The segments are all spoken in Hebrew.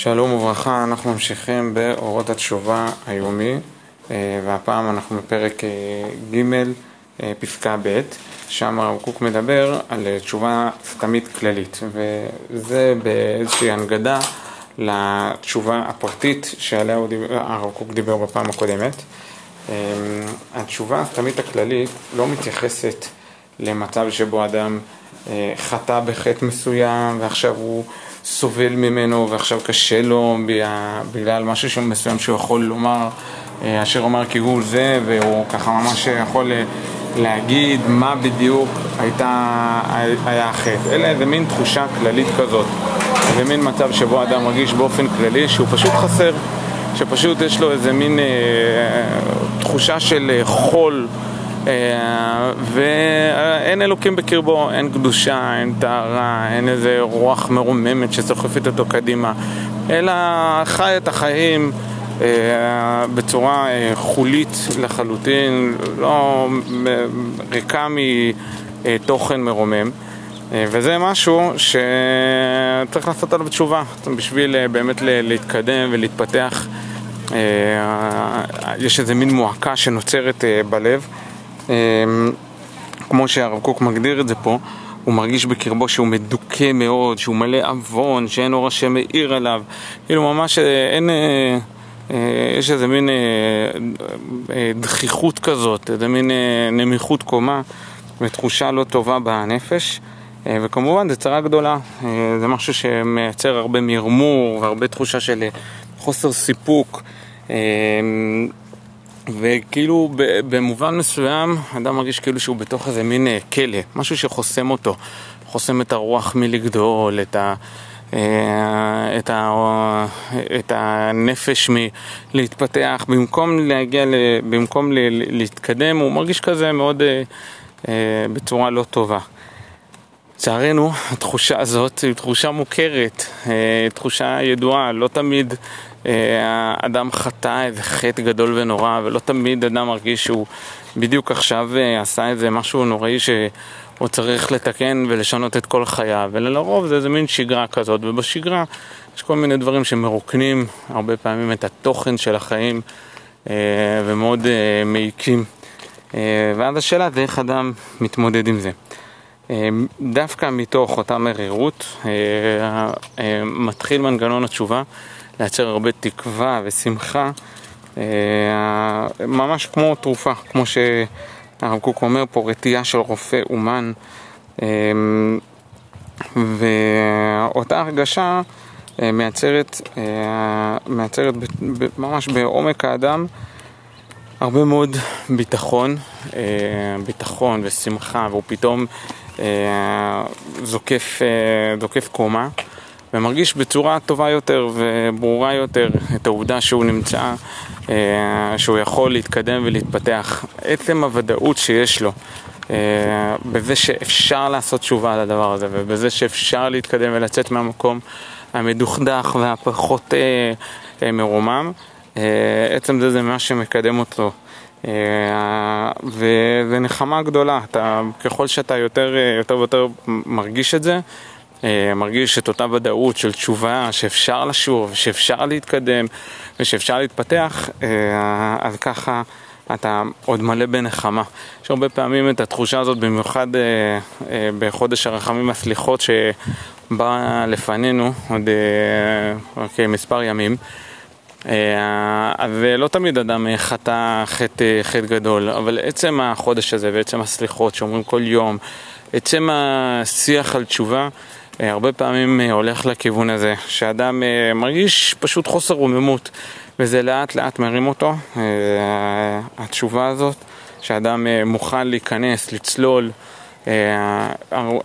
שלום וברכה, אנחנו ממשיכים באורות התשובה היומי אה, והפעם אנחנו בפרק אה, ג' אה, פסקה ב' שם הרב קוק מדבר על תשובה סתמית כללית וזה באיזושהי הנגדה לתשובה הפרטית שעליה הרב קוק דיבר בפעם הקודמת. התשובה הסתמית הכללית לא מתייחסת למצב שבו אדם חטא בחטא מסוים ועכשיו הוא סובל ממנו ועכשיו קשה לו בגלל משהו מסוים שהוא יכול לומר, אה, אשר אומר כי הוא זה, והוא ככה ממש יכול אה, להגיד מה בדיוק הייתה, היה החטא. אלא איזה מין תחושה כללית כזאת, איזה מין מצב שבו אדם מרגיש באופן כללי שהוא פשוט חסר, שפשוט יש לו איזה מין אה, תחושה של אה, חול. אה, ואין אלוקים בקרבו, אין קדושה, אין טהרה, אין איזה רוח מרוממת שסוחפת אותו קדימה, אלא חי את החיים אה, בצורה אה, חולית לחלוטין, לא ריקה מתוכן מרומם. וזה משהו שצריך לעשות עליו תשובה בשביל באמת להתקדם ולהתפתח. יש איזה מין מועקה שנוצרת בלב. אמ, כמו שהרב קוק מגדיר את זה פה, הוא מרגיש בקרבו שהוא מדוכא מאוד, שהוא מלא עוון, שאין אור השם מאיר עליו, כאילו ממש אה, אין, אה, אה, יש איזה מין דחיחות כזאת, איזה מין נמיכות קומה ותחושה לא טובה בנפש. וכמובן זו צרה גדולה, זה משהו שמייצר הרבה מרמור והרבה תחושה של חוסר סיפוק. וכאילו במובן מסוים אדם מרגיש כאילו שהוא בתוך איזה מין אה, כלא, משהו שחוסם אותו, חוסם את הרוח מלגדול, את, ה, אה, את, ה, את הנפש מלהתפתח, במקום להגיע, במקום להתקדם, הוא מרגיש כזה מאוד אה, בצורה לא טובה. לצערנו, התחושה הזאת היא תחושה מוכרת, תחושה ידועה, לא תמיד אדם חטא איזה חטא גדול ונורא, ולא תמיד אדם מרגיש שהוא בדיוק עכשיו אה, עשה איזה משהו נוראי שהוא צריך לתקן ולשנות את כל חייו, ולרוב זה איזה מין שגרה כזאת, ובשגרה יש כל מיני דברים שמרוקנים הרבה פעמים את התוכן של החיים אה, ומאוד אה, מעיקים. ואז השאלה זה איך אדם מתמודד עם זה. דווקא מתוך אותה מרירות מתחיל מנגנון התשובה לייצר הרבה תקווה ושמחה, אה, ממש כמו תרופה, כמו שהרב קוק אומר פה, רתיעה של רופא אומן. אה, ואותה הרגשה אה, מייצרת, מייצרת ממש בעומק האדם הרבה מאוד ביטחון, ביטחון ושמחה, והוא פתאום זוקף, זוקף קומה. ומרגיש בצורה טובה יותר וברורה יותר את העובדה שהוא נמצא, אה, שהוא יכול להתקדם ולהתפתח. עצם הוודאות שיש לו אה, בזה שאפשר לעשות תשובה על הדבר הזה ובזה שאפשר להתקדם ולצאת מהמקום המדוכדך והפחות אה, מרומם, עצם זה זה מה שמקדם אותו. וזה נחמה גדולה, אתה, ככל שאתה יותר, יותר ויותר מרגיש את זה, מרגיש את אותה ודאות של תשובה שאפשר לשוב, שאפשר להתקדם ושאפשר להתפתח, אה, אז ככה אתה עוד מלא בנחמה. יש הרבה פעמים את התחושה הזאת, במיוחד אה, בחודש הרחמים הסליחות שבא לפנינו עוד רק מספר ימים. אז לא תמיד אדם חטא חטא, חטא גדול, אבל עצם החודש הזה ועצם הסליחות שאומרים כל יום, עצם השיח על תשובה אה, הרבה פעמים אה, הולך לכיוון הזה, שאדם אה, מרגיש פשוט חוסר רוממות, וזה לאט לאט מרים אותו, התשובה הזאת, שאדם מוכן להיכנס, לצלול.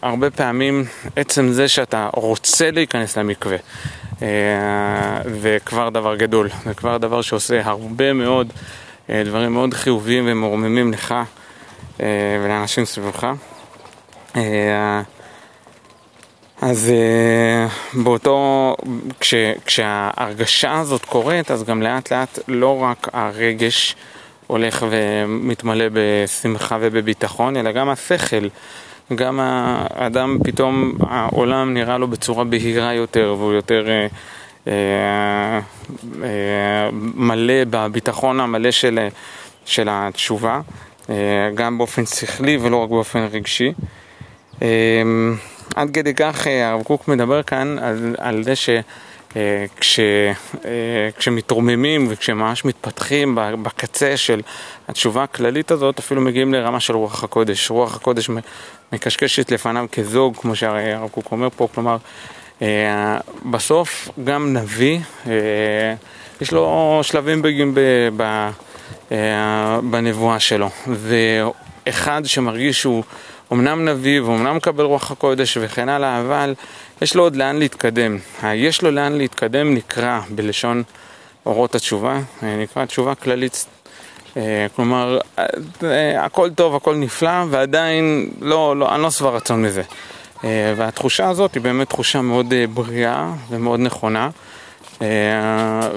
הרבה פעמים עצם זה שאתה רוצה להיכנס למקווה זה כבר דבר גדול, זה כבר דבר שעושה הרבה מאוד דברים מאוד חיוביים ומרוממים לך ולאנשים סביבך. אז uh, באותו, כש, כשההרגשה הזאת קורית, אז גם לאט לאט לא רק הרגש הולך ומתמלא בשמחה ובביטחון, אלא גם השכל. גם האדם פתאום, העולם נראה לו בצורה בהירה יותר, והוא יותר uh, מלא בביטחון המלא של, של התשובה, גם באופן שכלי ולא רק באופן רגשי. עד כדי כך הרב קוק מדבר כאן על, על זה ש... כש, כשמתרוממים וכשממש מתפתחים בקצה של התשובה הכללית הזאת, אפילו מגיעים לרמה של רוח הקודש. רוח הקודש מקשקשת לפניו כזוג, כמו שהרב קוק אומר פה, כלומר, בסוף גם נביא, יש לו שלבים בגים בנבואה שלו, ואחד שמרגיש שהוא אמנם נביא ואומנם מקבל רוח הקודש וכן הלאה, אבל יש לו עוד לאן להתקדם. יש לו לאן להתקדם נקרא בלשון אורות התשובה, נקרא תשובה כללית. כלומר, הכל טוב, הכל נפלא, ועדיין לא, לא, אני לא שבע רצון מזה. והתחושה הזאת היא באמת תחושה מאוד בריאה ומאוד נכונה,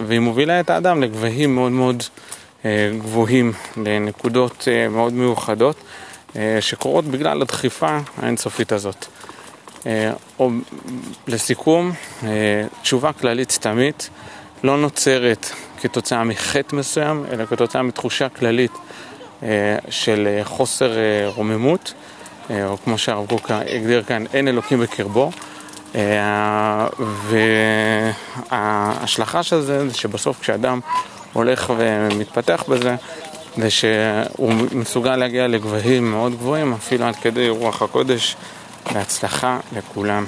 והיא מובילה את האדם לגבהים מאוד מאוד גבוהים, לנקודות מאוד מיוחדות. שקורות בגלל הדחיפה האינסופית הזאת. או לסיכום, תשובה כללית סתמית לא נוצרת כתוצאה מחטא מסוים, אלא כתוצאה מתחושה כללית של חוסר רוממות, או כמו שהרב קוק הגדיר כאן, אין אלוקים בקרבו. וההשלכה של זה, זה שבסוף כשאדם הולך ומתפתח בזה, ושהוא מסוגל להגיע לגבהים מאוד גבוהים, אפילו עד כדי רוח הקודש, בהצלחה לכולם.